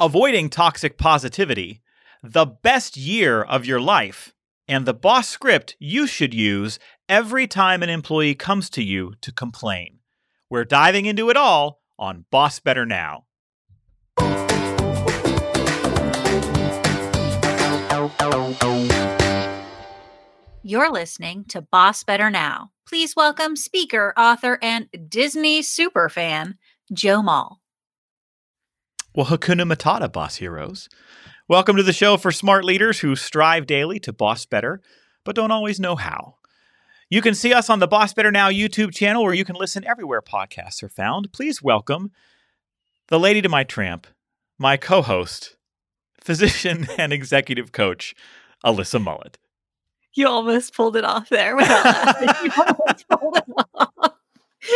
avoiding toxic positivity, the best year of your life, and the boss script you should use every time an employee comes to you to complain. We're diving into it all on Boss Better Now. You're listening to Boss Better Now. Please welcome speaker, author, and Disney superfan, Joe Mull. Well, Hakuna Matata, boss heroes. Welcome to the show for smart leaders who strive daily to boss better, but don't always know how. You can see us on the Boss Better Now YouTube channel, where you can listen everywhere podcasts are found. Please welcome the lady to my tramp, my co host, physician, and executive coach, Alyssa Mullet. You almost pulled it off there without laughing. You almost pulled it off.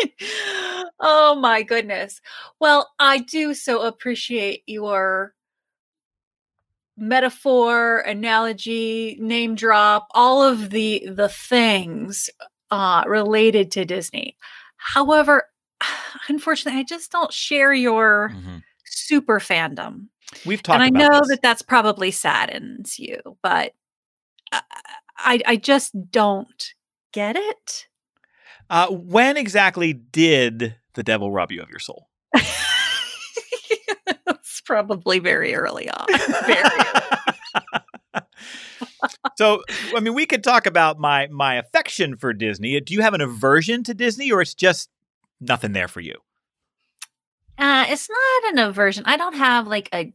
oh my goodness. Well, I do so appreciate your metaphor, analogy, name drop, all of the the things uh related to Disney. However, unfortunately, I just don't share your Mm-hmm. super fandom. We've talked And I know this. that that's probably saddens you, but I, I I just don't get it. Uh, when exactly did the devil rob you of your soul? it's probably very early on. Very early. so, I mean, we could talk about my my affection for Disney. Do you have an aversion to Disney, or it's just nothing there for you? Uh, it's not an aversion. I don't have like a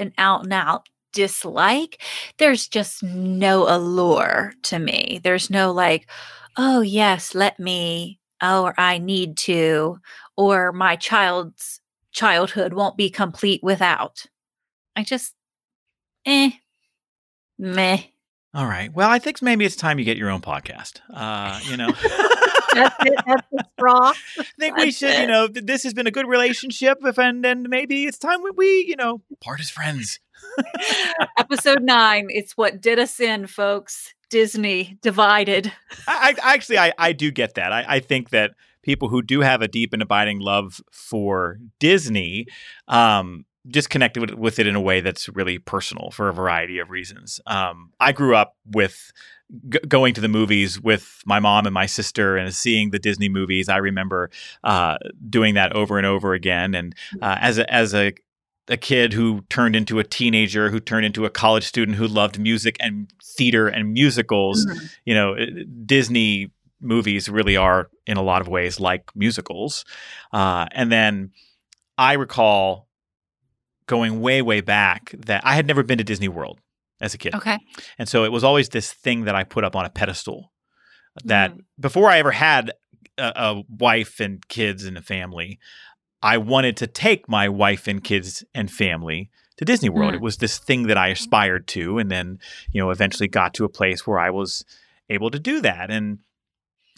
an out and out dislike. There's just no allure to me. There's no like, oh yes, let me, oh, or I need to, or my child's childhood won't be complete without. I just, eh, meh. All right. Well, I think maybe it's time you get your own podcast. Uh, you know, That's it. That's the straw. I think we That's should. You know, this has been a good relationship, if and and maybe it's time we, we you know part as friends. Episode nine. It's what did us in, folks. Disney divided. I, I actually I, I do get that. I, I think that people who do have a deep and abiding love for Disney um, just connected with, with it in a way that's really personal for a variety of reasons. Um, I grew up with g- going to the movies with my mom and my sister and seeing the Disney movies. I remember uh, doing that over and over again. And uh, as a, as a a kid who turned into a teenager, who turned into a college student who loved music and theater and musicals. Mhm. You know, Disney movies really are in a lot of ways like musicals. Uh, and then I recall going way, way back that I had never been to Disney World as a kid. Okay. And so it was always this thing that I put up on a pedestal that Mm. before I ever had a, a wife and kids and a family, I wanted to take my wife and kids and family to Disney World. Mm. It was this thing that I aspired to and then, you know, eventually got to a place where I was able to do that. And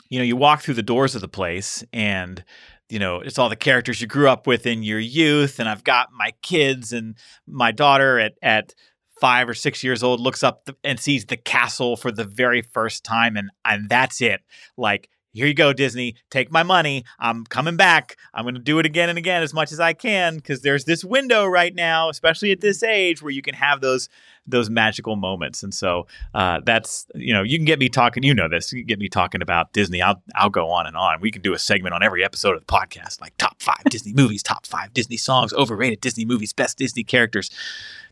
you know, you walk through the doors of the place and you know, it's all the characters you grew up with in your youth and I've got my kids and my daughter at at five or six years old looks up and sees the castle for the very first time and and that's it like here you go disney take my money i'm coming back i'm going to do it again and again as much as i can because there's this window right now especially at this age where you can have those those magical moments and so uh, that's you know you can get me talking you know this you can get me talking about disney i'll i'll go on and on. We can do a segment on every episode of the podcast like top five disney movies top five disney songs overrated disney movies best disney characters.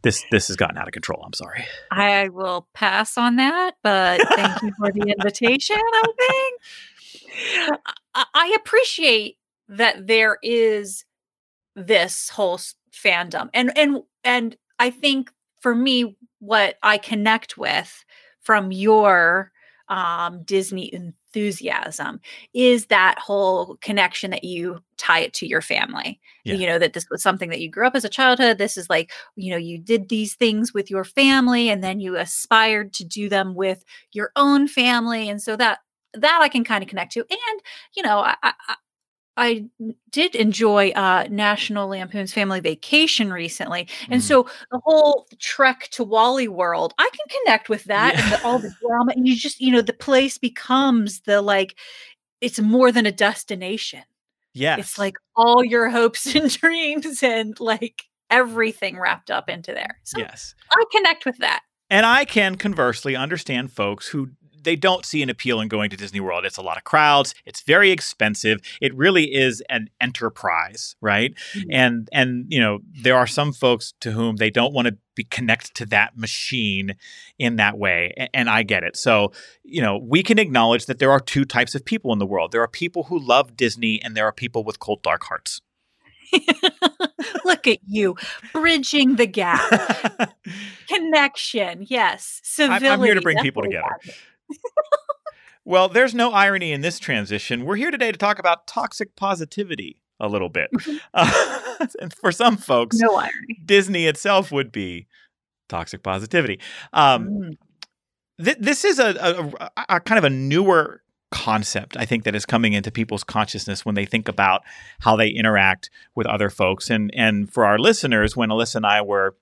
This this has gotten out of control i'm sorry. I will pass on that, but thank you for the invitation. I think I, appreciate that there is this whole fandom, and and and I think for me, what I connect with from your um, Disney enthusiasm is that whole connection that you tie it to your family. Yeah. You know that this was something that you grew up as a childhood. This is like you know you did these things with your family and then you aspired to do them with your own family and so that that i can kind of connect to and you know i i, I- did enjoy uh, National Lampoon's Family Vacation recently, and Mm. so the whole trek to Wally World, I can connect with that and the, all the drama. And you just, you know, the place becomes the like, it's more than a destination yes it's like all your hopes and dreams and like everything wrapped up into there. So yes. I connect with that. And I can conversely understand folks who they don't see an appeal in going to Disney World. It's a lot of crowds. It's very expensive. It really is an enterprise, right? Mm-hmm. And and you know there are some folks to whom they don't want to be connected to that machine in that way, and, and I get it. So you know we can acknowledge that there are two types of people in the world. There are people who love Disney, and there are people with cold dark hearts. Look at you bridging the gap. Connection, yes. Civility. I'm here to bring people together well, there's no irony in this transition. We're here today to talk about toxic positivity a little bit. uh, and for some folks, no irony. Disney itself would be toxic positivity. Um, mm. th- this is a, a, a, kind of a newer concept, I think, that is coming into people's consciousness when they think about how they interact with other folks. And and for our listeners, when Alyssa and I were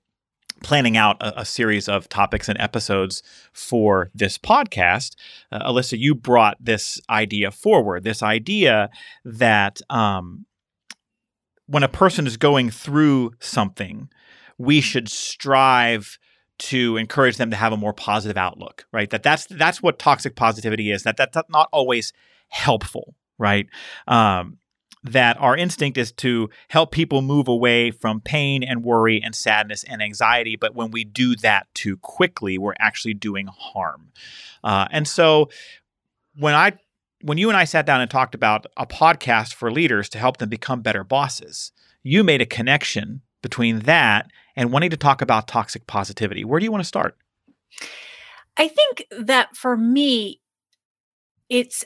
planning out a, a, series of topics and episodes for this podcast, uh, Alyssa, you brought this idea forward. This idea that um, when a person is going through something, we should strive to encourage them to have a more positive outlook. Right? That that's that's what toxic positivity is. That that's not always helpful. Right? Um, that our instinct is to help people move away from pain and worry and sadness and anxiety. But when we do that too quickly, we're actually doing harm. Uh, and so when I when you and I sat down and talked about a podcast for leaders to help them become better bosses, you made a connection between that and wanting to talk about toxic positivity. Where do you want to start? I think that for me, it's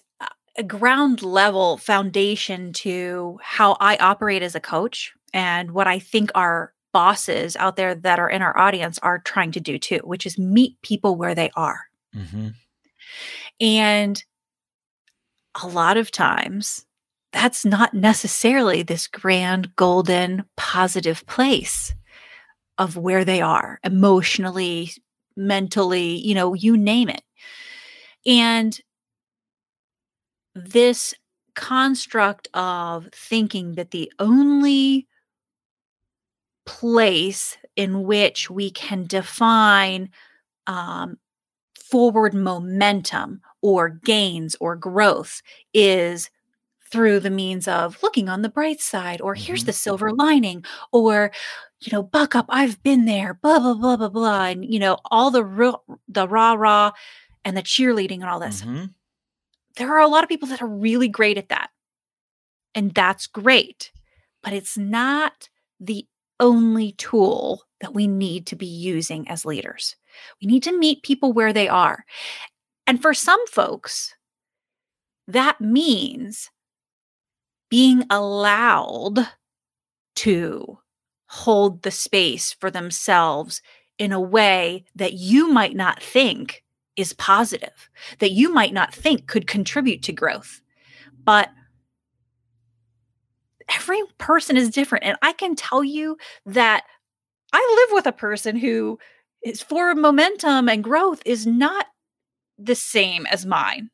a ground level foundation to how I operate as a coach and what I think our bosses out there that are in our audience are trying to do too, which is meet people where they are. Mm-hmm. And a lot of times, that's not necessarily this grand, golden, positive place of where they are emotionally, mentally, you know, you name it. And this construct of thinking that the only place in which we can define um, forward momentum or gains or growth is through the means of looking on the bright side or mm-hmm. here's the silver lining or you know buck up i've been there blah blah blah blah blah and you know all the real the rah rah and the cheerleading and all this mm-hmm there are a lot of people that are really great at that. And that's great. But it's not the only tool that we need to be using as leaders. We need to meet people where they are. And for some folks, that means being allowed to hold the space for themselves in a way that you might not think is positive that you might not think could contribute to growth. But every person is different. And I can tell you that I live with a person who is for momentum and growth is not the same as mine.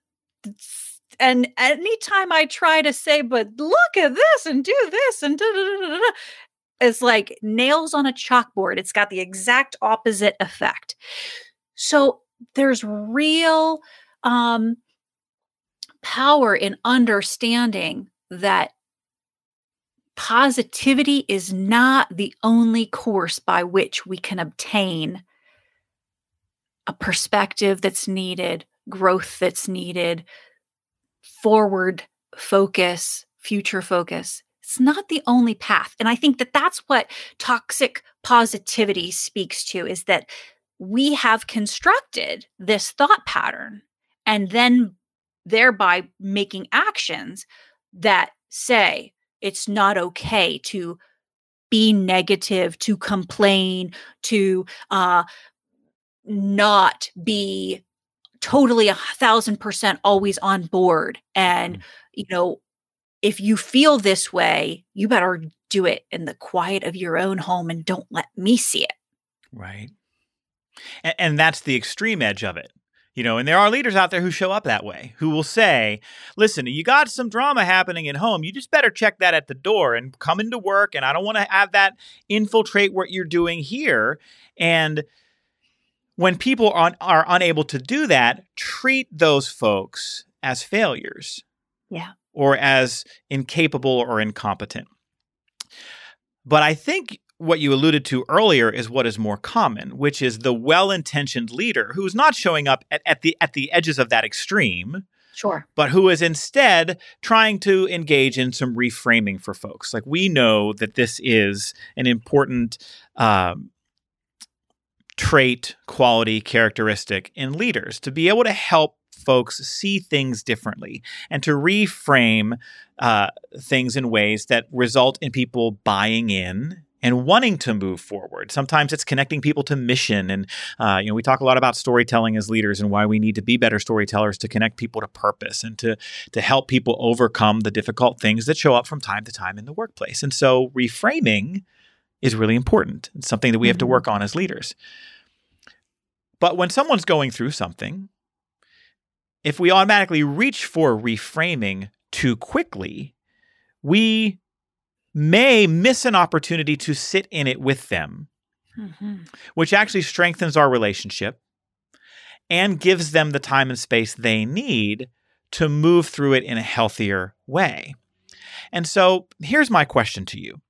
And anytime I try to say, but look at this and do this and da, da, da, it's like nails on a chalkboard. It's got the exact opposite effect. So there's real um, power in understanding that positivity is not the only course by which we can obtain a perspective that's needed, growth that's needed, forward focus, future focus. It's not the only path. And I think that that's what toxic positivity speaks to is that we have constructed this thought pattern and then thereby making actions that say it's not okay to be negative, to complain, to uh, not be totally a thousand percent always on board. And, mm. you know, if you feel this way, you better do it in the quiet of your own home and don't let me see it. Right. And, and that's the extreme edge of it. You know, and there are leaders out there who show up that way, who will say, listen, you got some drama happening at home. You just better check that at the door and come into work. And I don't want to have that infiltrate what you're doing here. And when people are, are unable to do that, treat those folks as failures. Yeah. Or as incapable or incompetent. But I think what you alluded to earlier is what is more common, which is the well-intentioned leader who's not showing up at, at the at the edges of that extreme. Sure. But who is instead trying to engage in some reframing for folks. Like we know that this is an important um, trait, quality, characteristic in leaders to be able to help folks see things differently and to reframe uh, things in ways that result in people buying in and wanting to move forward. Sometimes it's connecting people to mission. And, uh, you know, we talk a lot about storytelling as leaders and why we need to be better storytellers to connect people to purpose and to, to help people overcome the difficult things that show up from time to time in the workplace. And so reframing is really important. It's something that we have to mm-hmm. work on as leaders. But when someone's going through something, if we automatically reach for reframing too quickly, we may miss an opportunity to sit in it with them, mm-hmm. which actually strengthens our relationship and gives them the time and space they need to move through it in a healthier way. And so here's my question to you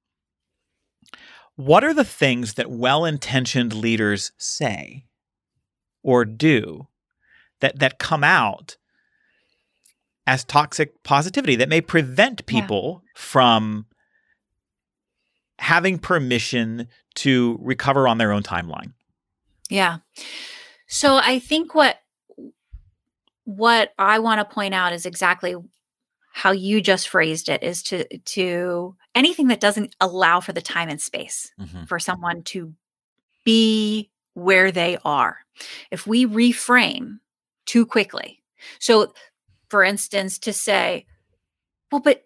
What are the things that well intentioned leaders say or do that, that come out as toxic positivity that may prevent people yeah. from having permission to recover on their own timeline. Yeah. So I think what what I want to point out is exactly how you just phrased it is to to anything that doesn't allow for the time and space mm-hmm. for someone to be where they are. If we reframe too quickly. So for instance to say, well but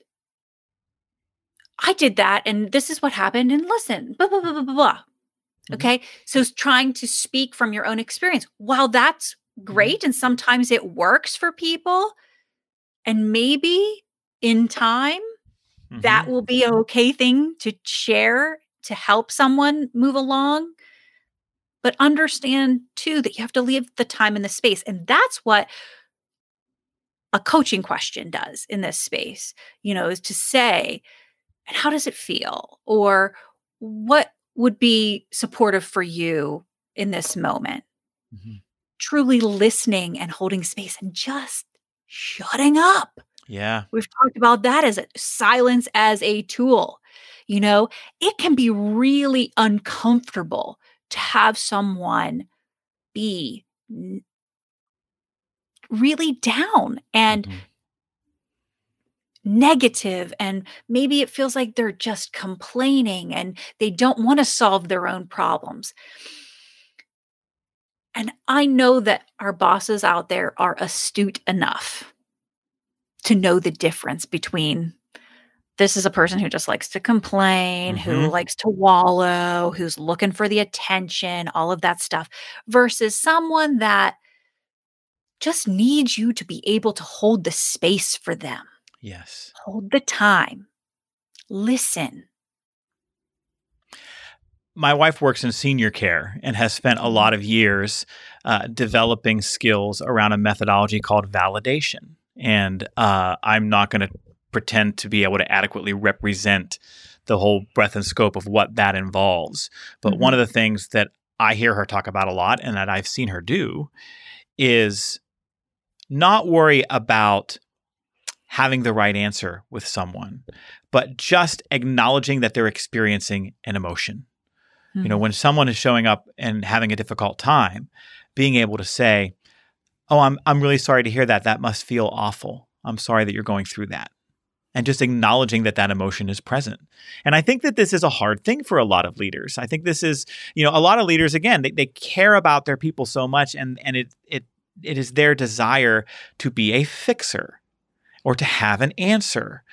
I did that and this is what happened and listen, blah, blah, blah, blah, blah. Mm-hmm. Okay. So trying to speak from your own experience. While that's mm-hmm. great mm-hmm. and sometimes it works for people, and maybe in time, mm-hmm. that will be an okay thing to share to help someone move along. But understand too that you have to leave the time and the space. And that's what a coaching question does in this space, you know, is to say, and how does it feel? Or what would be supportive for you in this moment? Mm-hmm. Truly listening and holding space and just shutting up. Yeah. We've talked about that as a, silence as a tool. You know, it can be really uncomfortable to have someone be really down and mm-hmm negative and maybe it feels like they're just complaining and they don't want to solve their own problems. And I know that our bosses out there are astute enough to know the difference between this is a person who just likes to complain, mm-hmm. who likes to wallow, who's looking for the attention, all of that stuff, versus someone that just needs you to be able to hold the space for them. Yes. Hold the time. Listen. My wife works in senior care and has spent a lot of years uh, developing skills around a methodology called validation. And uh, I'm not going to pretend to be able to adequately represent the whole breadth and scope of what that involves. But mm-hmm. one of the things that I hear her talk about a lot and that I've seen her do is not worry about having the right answer with someone, but just acknowledging that they're experiencing an emotion. Mm-hmm. You know, hmm. when someone is showing up and having a difficult time, being able to say, "Oh, I'm I'm really sorry to hear that. That must feel awful. I'm sorry that you're going through that." And just acknowledging that that emotion is present. And I think that this is a hard thing for a lot of leaders. I think this is, you know, a lot of leaders again, they, they care about their people so much and and it it it is their desire to be a fixer or to have an answer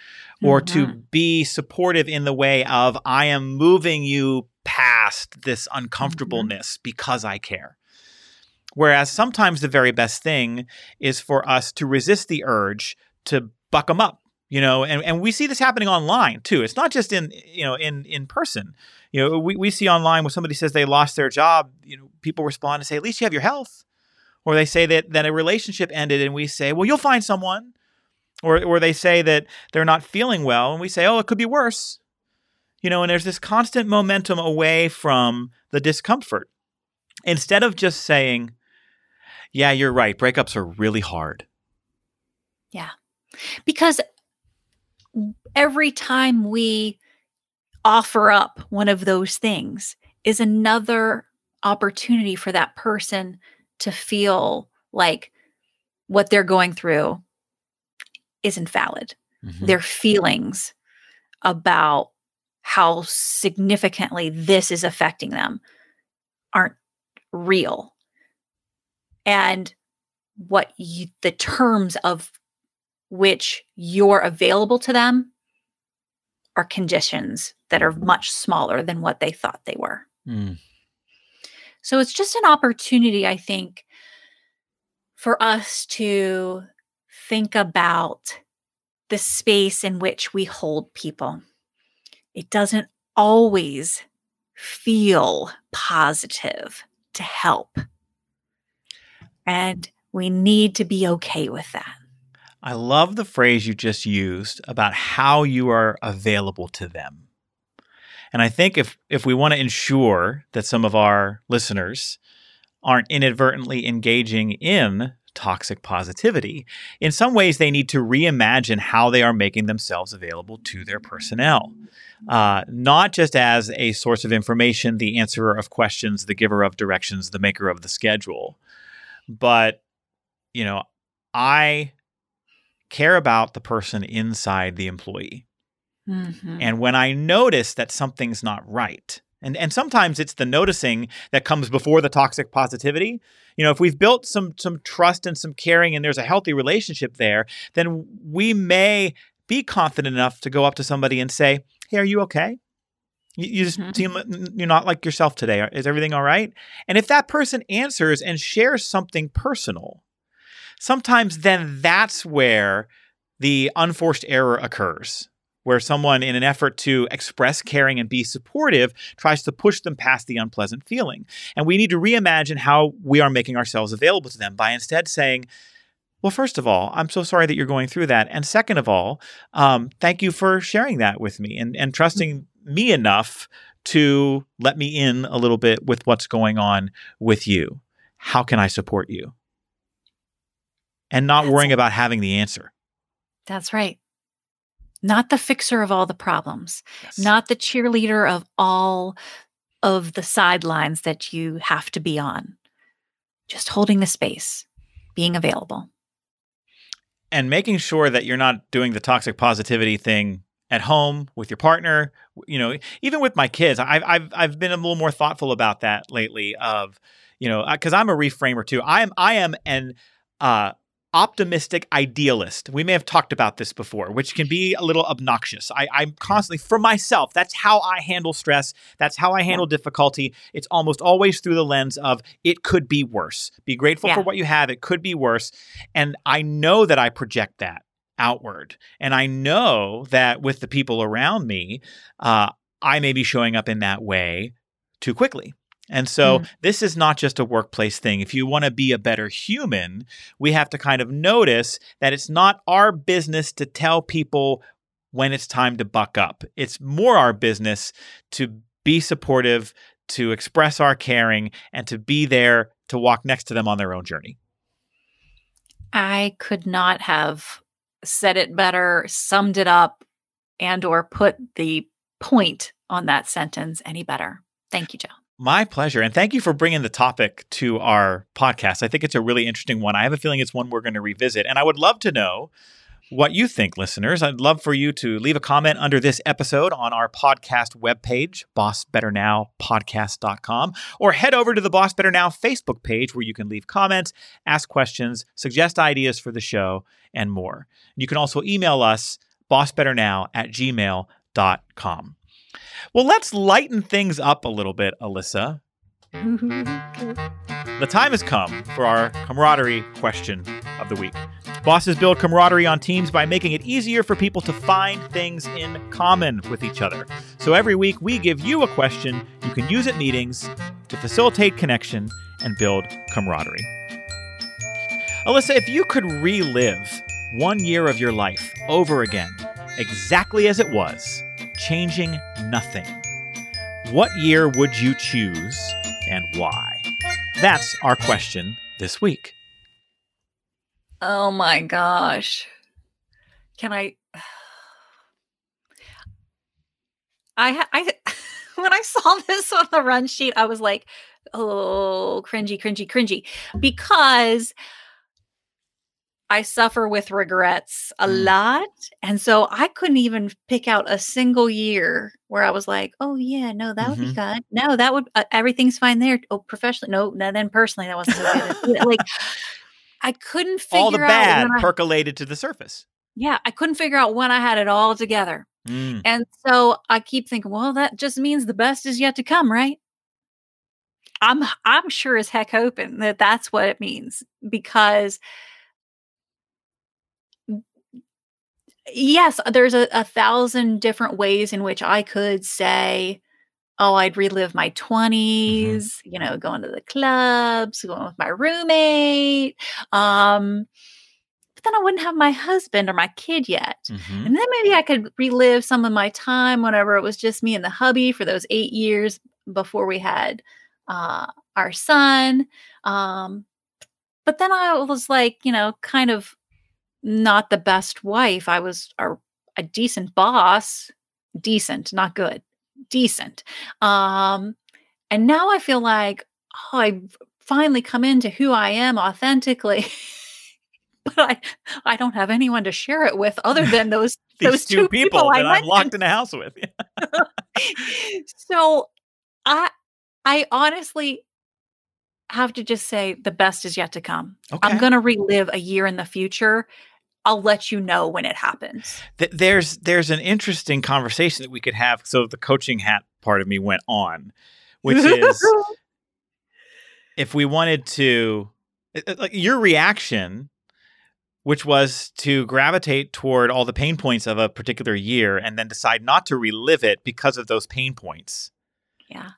or mm-hmm. to be supportive in the way of I am moving you past this mm-hmm. uncomfortableness mm-hmm. because I care. Whereas sometimes the very best thing is for us to resist the urge to buck them up, you know, and, and we see this happening online too. It's not just in, you know, in, in person. You know, we, we see online when somebody says they lost their job, you know, people respond and say, at least you have your health. Or they say that, that a relationship ended and we say, well, you'll find someone. Or, or they say that they're not feeling well and we say, oh, it could be worse. You know, and there's this constant momentum away from the discomfort. Instead of just saying, yeah, you're right, breakups are really hard. Yeah. Because every time we offer up one of those things is another opportunity for that person to feel like what they're going through isn't valid. Mm-hmm. Their feelings about how significantly this is affecting them aren't real. And what you, the terms of which you're available to them are conditions that are much smaller than what they thought they were. Mm. So it's just an opportunity, I think, for us to think about the space in which we hold people. It doesn't always feel positive to help. And we need to be okay with that. I love the phrase you just used about how you are available to them. And I think if if we want to ensure that some of our listeners aren't inadvertently engaging in toxic positivity, in some ways they need to reimagine how they are making themselves available to their personnel. Uh, not just as a source of information, the answerer of questions, the giver of directions, the maker of the schedule, but you know, I care about the person inside the employee. Mm-hmm. And when I notice that something's not right, and, and sometimes it's the noticing that comes before the toxic positivity. You know, if we've built some some trust and some caring and there's a healthy relationship there, then we may be confident enough to go up to somebody and say, "Hey, are you okay? You, you just mm-hmm. seem you're not like yourself today. Is everything all right?" And if that person answers and shares something personal, sometimes then that's where the unforced error occurs where someone, in an effort to express caring and be supportive, tries to push them past the unpleasant feeling. And we need to reimagine how we are making ourselves available to them by instead saying, well, first of all, I'm so sorry that you're going through that. And second of all, um, thank you for sharing that with me and, and trusting me enough to let me in a little bit with what's going on with you. How can I support you? and not That's worrying about having the answer. That's right. Not the fixer of all the problems, yes. not the cheerleader of all of the sidelines that you have to be on. Just holding the space, being available. And making sure that you're not doing the toxic positivity thing at home with your partner. You know, even with my kids, I've I've I've been a little more thoughtful about that lately. Of you know, because I'm a reframer too. I am I am an uh, optimistic idealist. We may have talked about this before, which can be a little obnoxious. I, am constantly, for myself, that's how I handle stress. That's how I handle difficulty. It's almost always through the lens of it could be worse. Be grateful yeah. for what you have. It could be worse. And I know that I project that outward. And I know that with the people around me, uh, I may be showing up in that way too quickly. And so mm. this is not just a workplace thing. If you want to be a better human, we have to kind of notice that it's not our business to tell people when it's time to buck up. It's more our business to be supportive, to express our caring, and to be there to walk next to them on their own journey. I could not have said it better, summed it up, and or put the point on that sentence any better. Thank you, Joe. My pleasure. And thank you for bringing the topic to our podcast. I think it's a really interesting one. I have a feeling it's one we're going to revisit. And I would love to know what you think, listeners. I'd love for you to leave a comment under this episode on our podcast webpage, bossbetternowpodcast.com, or head over to the Boss Better Now Facebook page where you can leave comments, ask questions, suggest ideas for the show, and more. You can also email us, bossbetternow at gmail.com. Well, let's lighten things up a little bit, Alyssa. The time has come for our camaraderie question of the week. Bosses build camaraderie on teams by making it easier for people to find things in common with each other. So every week we give you a question you can use at meetings to facilitate connection and build camaraderie. Alyssa, if you could relive one year of your life over again, exactly as it was, changing nothing, what year would you choose and why? That's our question this week. Oh my gosh. Can I I I when I saw this on the run sheet, I was like, oh, cringy, cringy, cringy. Because I suffer with regrets a Mm. lot. And so I couldn't even pick out a single year where I was like, oh, yeah, no, that would be good. No, that would, uh, everything's fine there. Oh, professionally. No, no, then personally, that wasn't so good. like, I couldn't figure All the bad I- percolated to the surface. yeah, I couldn't figure out when I had it all together. Mm. And so I keep thinking, well, that just means the best is yet to come, right? I'm I'm sure as heck hoping that that's what it means because yes, there's a, a thousand different ways in which I could say, oh, I'd relive my 20s, you know, going to the clubs, going with my roommate. Um, but then I wouldn't have my husband or my kid yet. Mhm. And then maybe I could relive some of my time whenever it was just me and the hubby for those eight years before we had uh, our son. Um, but then I was like, you know, kind of not the best wife. I was a, a decent boss, decent, not good, decent. Um, and now I feel like, oh, I've finally come into who I am authentically. but I, I don't have anyone to share it with other than those those two two people, people that I'm locked in a house with. so I I honestly have to just say the best is yet to come. Okay. I'm going to relive a year in the future. I'll let you know when it happens. Th- there's there's an interesting conversation that we could have. So the coaching hat part of me went on, which is if we wanted to, like your reaction, which was to gravitate toward all the pain points of a particular year and then decide not to relive it because of those pain points. yeah.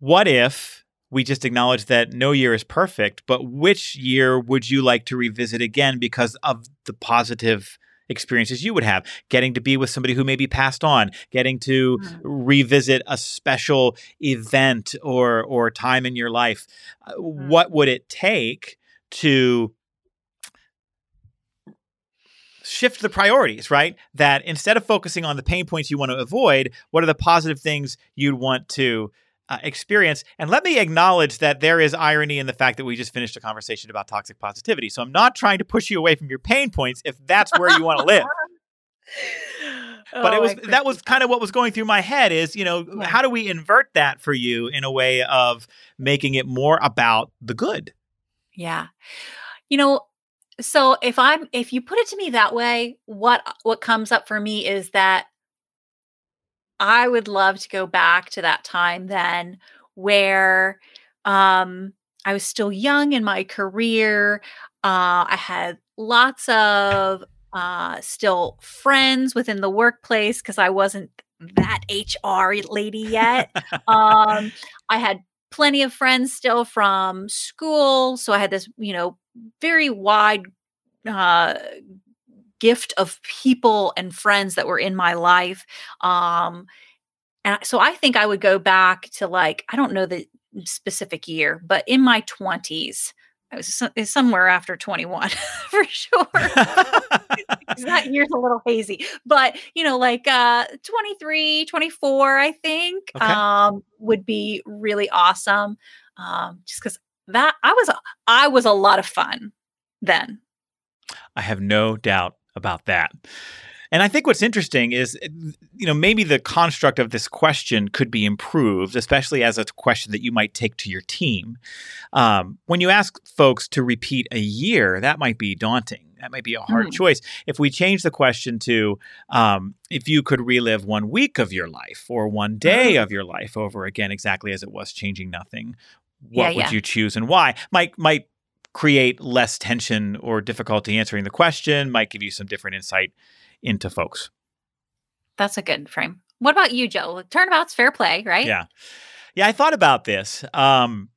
What if we just acknowledge that no year is perfect, but which year would you like to revisit again because of the positive experiences you would have? Getting to be with somebody who maybe passed on, getting to Mm. revisit a special event or or time in your life. Uh, Mm. What would it take to shift the priorities, right? That instead of focusing on the pain points you want to avoid, what are the positive things you'd want to uh, experience? And let me acknowledge that there is irony in the fact that we just finished a conversation about toxic positivity. So I'm not trying to push you away from your pain points if that's where you want to live. But it Oh, was that was kind of what was going through my head is, you know, Yeah. how do we invert that for you in a way of making it more about the good? Yeah. You know, so if I'm if you put it to me that way, what what comes up for me is that I would love to go back to that time then where um I was still young in my career. Uh I had lots of uh still friends within the workplace because I wasn't that HR lady yet. um I had plenty of friends still from school so i had this you know very wide uh gift of people and friends that were in my life um and so i think i would go back to like i don't know the specific year but in my 20s i was so- somewhere after 21 for sure. that year's a little hazy but you know like uh 23 24 i think Okay. um would be really awesome um just because that i was a- i was a lot of fun then I have no doubt about that. And I think what's interesting is, you know, maybe the construct of this question could be improved, especially as a question that you might take to your team. Um, when you ask folks to repeat a year, that might be daunting. That might be a hard mm. choice. If we change the question to um, if you could relive one week of your life or one day mm. of your life over again, exactly as it was, changing nothing, what yeah, would yeah. you choose and why? Might might create less tension or difficulty answering the question. Might give you some different insight into folks. That's a good frame. What about you, Joe? Turnabout's fair play, right? Yeah. Yeah, I thought about this. Um,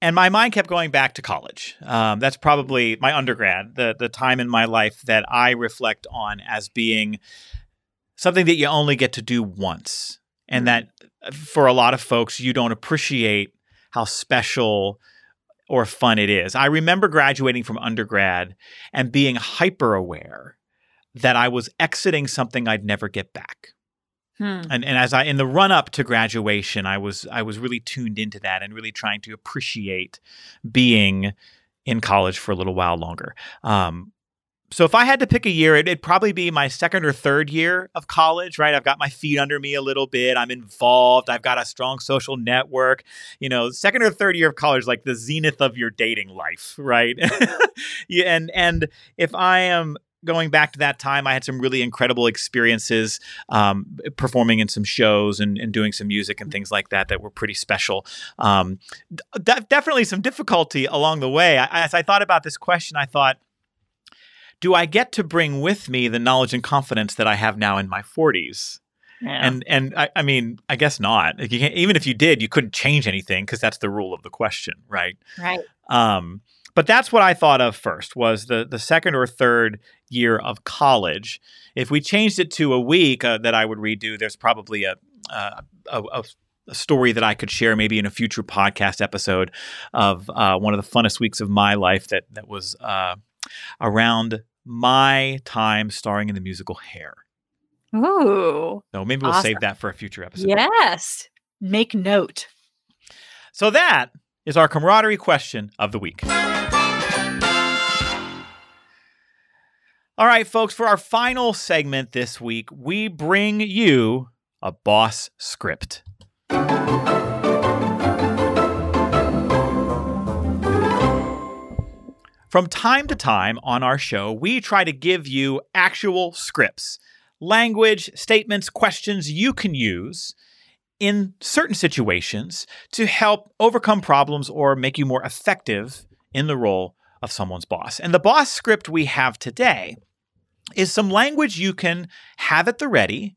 and my mind kept going back to college. Um, that's probably my undergrad, the the time in my life that I reflect on as being something that you only get to do once, and that uh, for a lot of folks you don't appreciate how special or fun it is. I remember graduating from undergrad and being hyper aware that I was exiting something I'd never get back. Hmm. And and as I in the run up to graduation, I was I was really tuned into that and really trying to appreciate being in college for a little while longer. Um, so if I had to pick a year, it'd probably be my second or third year of college, right? I've got my feet under me a little bit. I'm involved. I've got a strong social network. You know, second or third year of college, like the zenith of your dating life, right? yeah, and and if I am going back to that time, I had some really incredible experiences um, performing in some shows and, and, doing some music and things like that that were pretty special. Um, d- definitely some difficulty along the way. I, as I thought about this question, I thought, do I get to bring with me the knowledge and confidence that I have now in my 40s? Yeah. And and I, I, mean, I guess not. even if you did, you couldn't change anything because that's the rule of the question, right? Right. Um, but that's what I thought of first was the the second or third year of college. If we changed it to a week uh, that I would redo, there's probably a, uh, a, a a story that I could share maybe in a future podcast episode of uh, one of the funnest weeks of my life that that was uh, around my time starring in the musical Hair. Ooh. So maybe we'll awesome. save that for a future episode. Yes. Make note. So that is our camaraderie question of the week. All right, folks, for our final segment this week, we bring you a boss script. From time to time on our show, we try to give you actual scripts, language, statements, questions you can use in certain situations to help overcome problems or make you more effective in the role of someone's boss. And the boss script we have today is some language you can have at the ready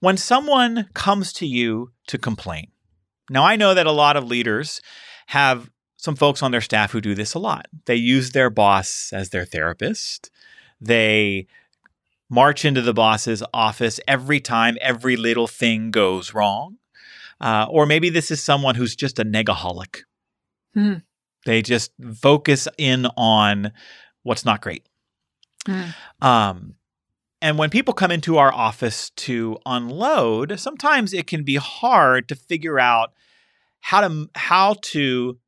when someone comes to you to complain. Now, I know that a lot of leaders have some folks on their staff who do this a lot. They use their boss as their therapist. They march into the boss's office every time every little thing goes wrong. Uh, or maybe this is someone who's just a negaholic. Hmm. They just focus in on what's not great. Mm. Um, and when people come into our office to unload, sometimes it can be hard to figure out how to how to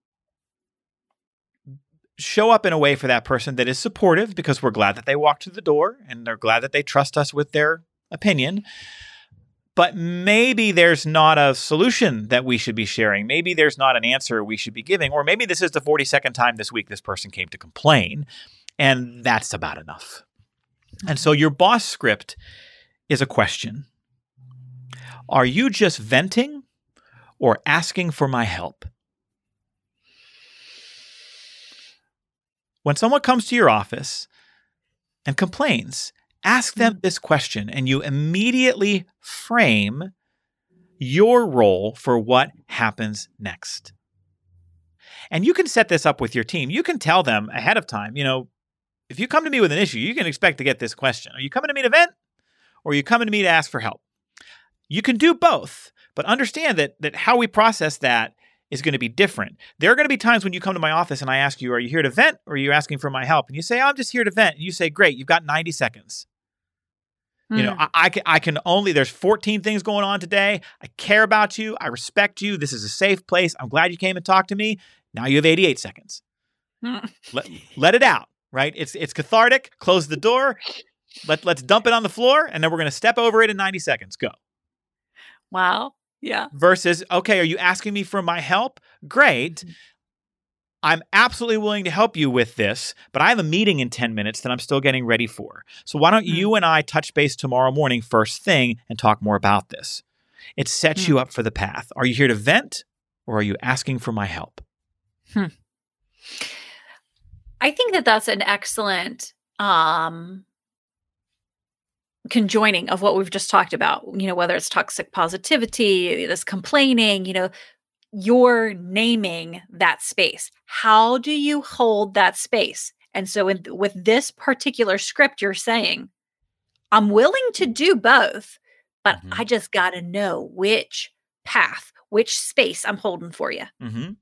show up in a way for that person that is supportive because we're glad that they walked through the door and they're glad that they trust us with their opinion. But maybe there's not a solution that we should be sharing. Maybe there's not an answer we should be giving. Or maybe this is the 42nd time this week this person came to complain. And that's about enough. And so your boss script is a question Are you just venting or asking for my help? When someone comes to your office and complains, ask them mm. this question and you immediately frame your role for what happens next. And you can set this up with your team. You can tell them ahead of time, you know, if you come to me with an issue, you can expect to get this question. Are you coming to me to vent or are you coming to me to ask for help? You can do both, but understand that that how we process that is going to be different. There are going to be times when you come to my office and I ask you, Are you here to vent or are you asking for my help? And you say, oh, I'm just here to vent. And you say, Great, you've got 90 seconds. Mm. You know, hmm. I, I, can, I can only, there's 14 things going on today. I care about you. I respect you. This is a safe place. I'm glad you came and talked to me. Now you have 88 seconds. let, let it out right? It's it's cathartic. Close the door. Let, let's dump it on the floor and then we're going to step over it in 90 seconds. Go. Wow. Yeah. Versus, okay, are you asking me for my help? Great. Mhm. I'm absolutely willing to help you with this, but I have a meeting in 10 minutes that I'm still getting ready for. So why don't Mm. you and I touch base tomorrow morning, first thing, and talk more about this? It sets Mm. you up for the path. Are you here to vent or are you asking for my help? I think that that's an excellent um conjoining of what we've just talked about you know whether it's toxic positivity this complaining you know you're naming that space how do you hold that space and so in, with this particular script you're saying i'm willing to do both but Mhm. i just got to know which path which space i'm holding for you Mm-hmm.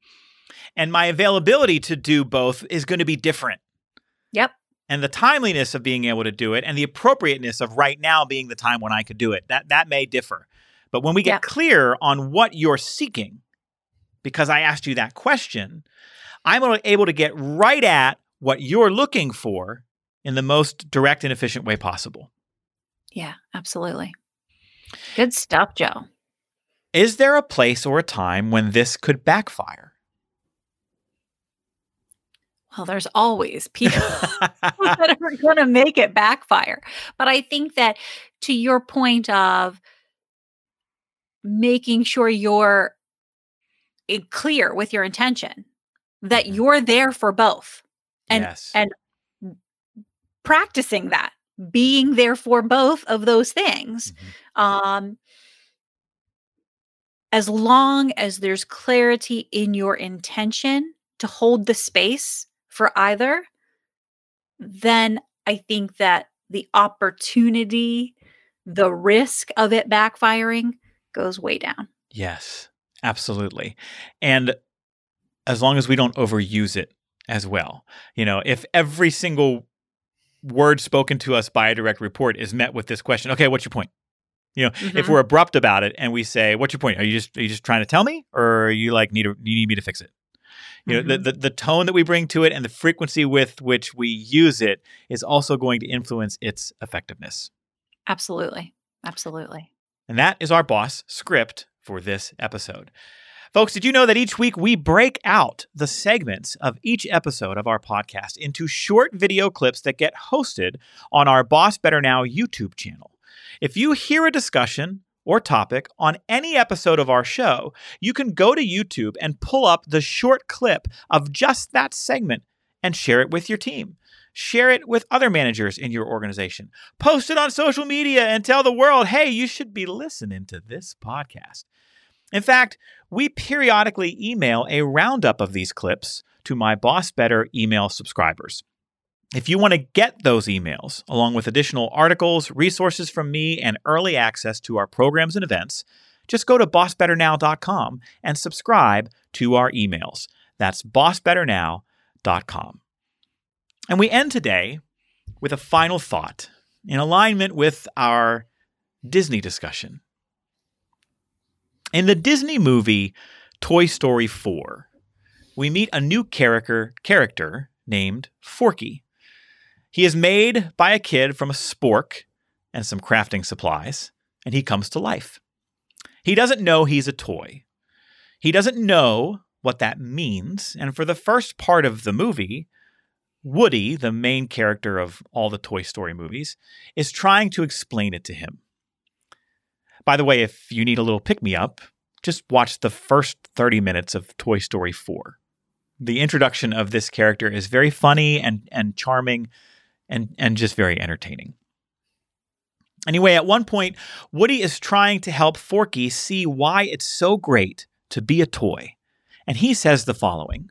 And my availability to do both is going to be different. yep and the timeliness of being able to do it and the appropriateness of right now being the time when I could do it. That that may differ. But when we get Yeah. clear on what you're seeking, because I asked you that question, I'm able to get right at what you're looking for in the most direct and efficient way possible. yeah absolutely good stuff joe Is there a place or a time when this could backfire? Well, there's always people that are going to make it backfire. But I think that to your point of making sure you're clear with your intention, that Mhm. you're there for both, And- yes. and practicing that, being there for both of those things. Mhm. Um, as long as there's clarity in your intention to hold the space for either, then I think that the opportunity, the risk of it backfiring goes way down. Yes, absolutely. And as long as we don't overuse it as well. You know, if every single word spoken to us by a direct report is met with this question, okay, what's your point? You know, if Mhm. we're abrupt about it and we say, "What's your point? Are you just are you just trying to tell me, or are you like need to, you need me to fix it?" You know, the, Mhm. the the tone that we bring to it and the frequency with which we use it is also going to influence its effectiveness. Absolutely. Absolutely. And that is our boss script for this episode. Folks, did you know that each week we break out the segments of each episode of our podcast into short video clips that get hosted on our Boss Better Now YouTube channel? If you hear a discussion or topic on any episode of our show, you can go to YouTube and pull up the short clip of just that segment and share it with your team. Share it with other managers in your organization. Post it on social media and tell the world, hey, you should be listening to this podcast. In fact, we periodically email a roundup of these clips to my Boss Better email subscribers. If you want to get those emails, along with additional articles, resources from me, and early access to our programs and events, just go to bossbetternow.com and subscribe to our emails. That's bossbetternow.com. And we end today with a final thought in alignment with our Disney discussion. In the Disney movie Toy Story 4, we meet a new character character named Forky. He is made by a kid from a spork and some crafting supplies, and he comes to life. He doesn't know he's a toy. He doesn't know what that means, and for the first part of the movie, Woody, the main character of all the Toy Story movies, is trying to explain it to him. By the way, if you need a little pick me up, just watch the first 30 minutes of Toy Story 4. The introduction of this character is very funny and, and charming and, and just very entertaining. Anyway, at one point, Woody is trying to help Forky see why it's so great to be a toy. And he says the following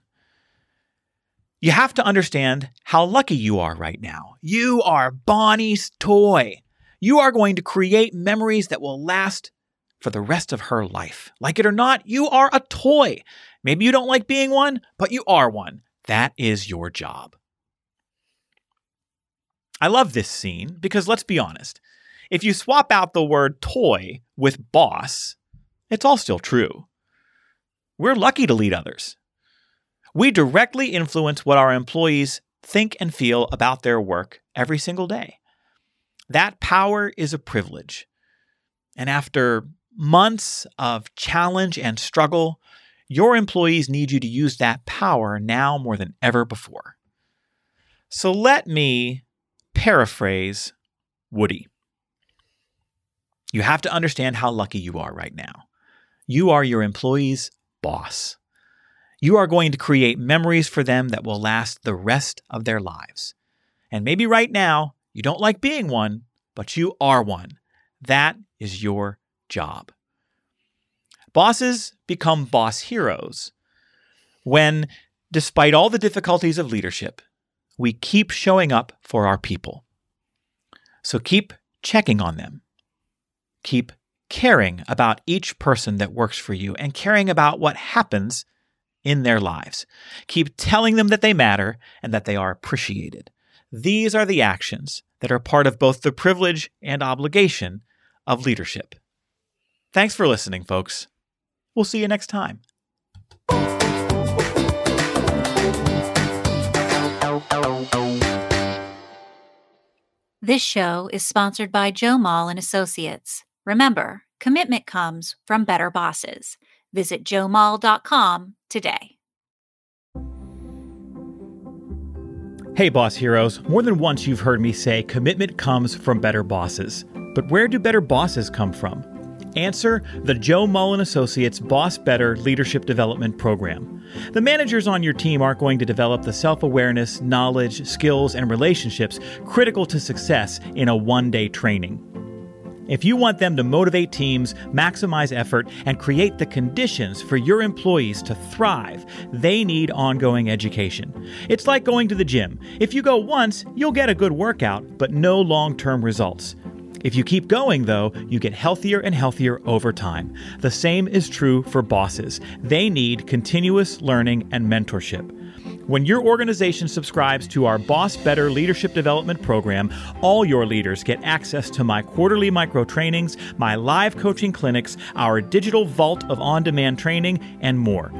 You have to understand how lucky you are right now. You are Bonnie's toy. You are going to create memories that will last for the rest of her life. Like it or not, you are a toy. Maybe you don't like being one, but you are one. That is your job. I love this scene because let's be honest. If you swap out the word toy with boss, it's all still true. We're lucky to lead others. We directly influence what our employees think and feel about their work every single day. That power is a privilege. And after months of challenge and struggle, your employees need you to use that power now more than ever before. So let me paraphrase Woody. You have to understand how lucky you are right now. You are your employees' boss. You are going to create memories for them that will last the rest of their lives. And maybe right now, you don't like being one, but you are one. That is your job. Bosses become boss heroes when, despite all the difficulties of leadership, we keep showing up for our people. So keep checking on them. Keep caring about each person that works for you and caring about what happens in their lives. Keep telling them that they matter and that they are appreciated. These are the actions that are part of both the privilege and obligation of leadership. Thanks for listening, folks. We'll see you next time. This show is sponsored by Joe Mull and Associates. Remember, commitment comes from better bosses. Visit joemull.com today. Hey, boss heroes. More than once you've heard me say commitment comes from better bosses. But where do better bosses come from? Answer the Joe Mull and Associates Boss Better Leadership Development Program. The managers on your team aren't going to develop the self awareness, knowledge, skills, and relationships critical to success in a one day training. If you want them to motivate teams, maximize effort, and create the conditions for your employees to thrive, they need ongoing education. It's like going to the gym. If you go once, you'll get a good workout, but no long term results. If you keep going, though, you get healthier and healthier over time. The same is true for bosses. They need continuous learning and mentorship. When your organization subscribes to our Boss Better Leadership Development Program, all your leaders get access to my quarterly micro trainings, my live coaching clinics, our digital vault of on demand training, and more.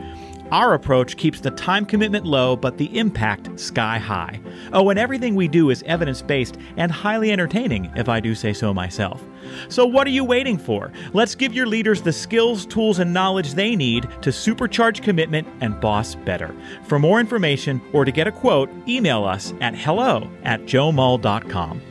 Our approach keeps the time commitment low, but the impact sky high. Oh, and everything we do is evidence based and highly entertaining, if I do say so myself. So, what are you waiting for? Let's give your leaders the skills, tools, and knowledge they need to supercharge commitment and boss better. For more information or to get a quote, email us at hello at joemull.com.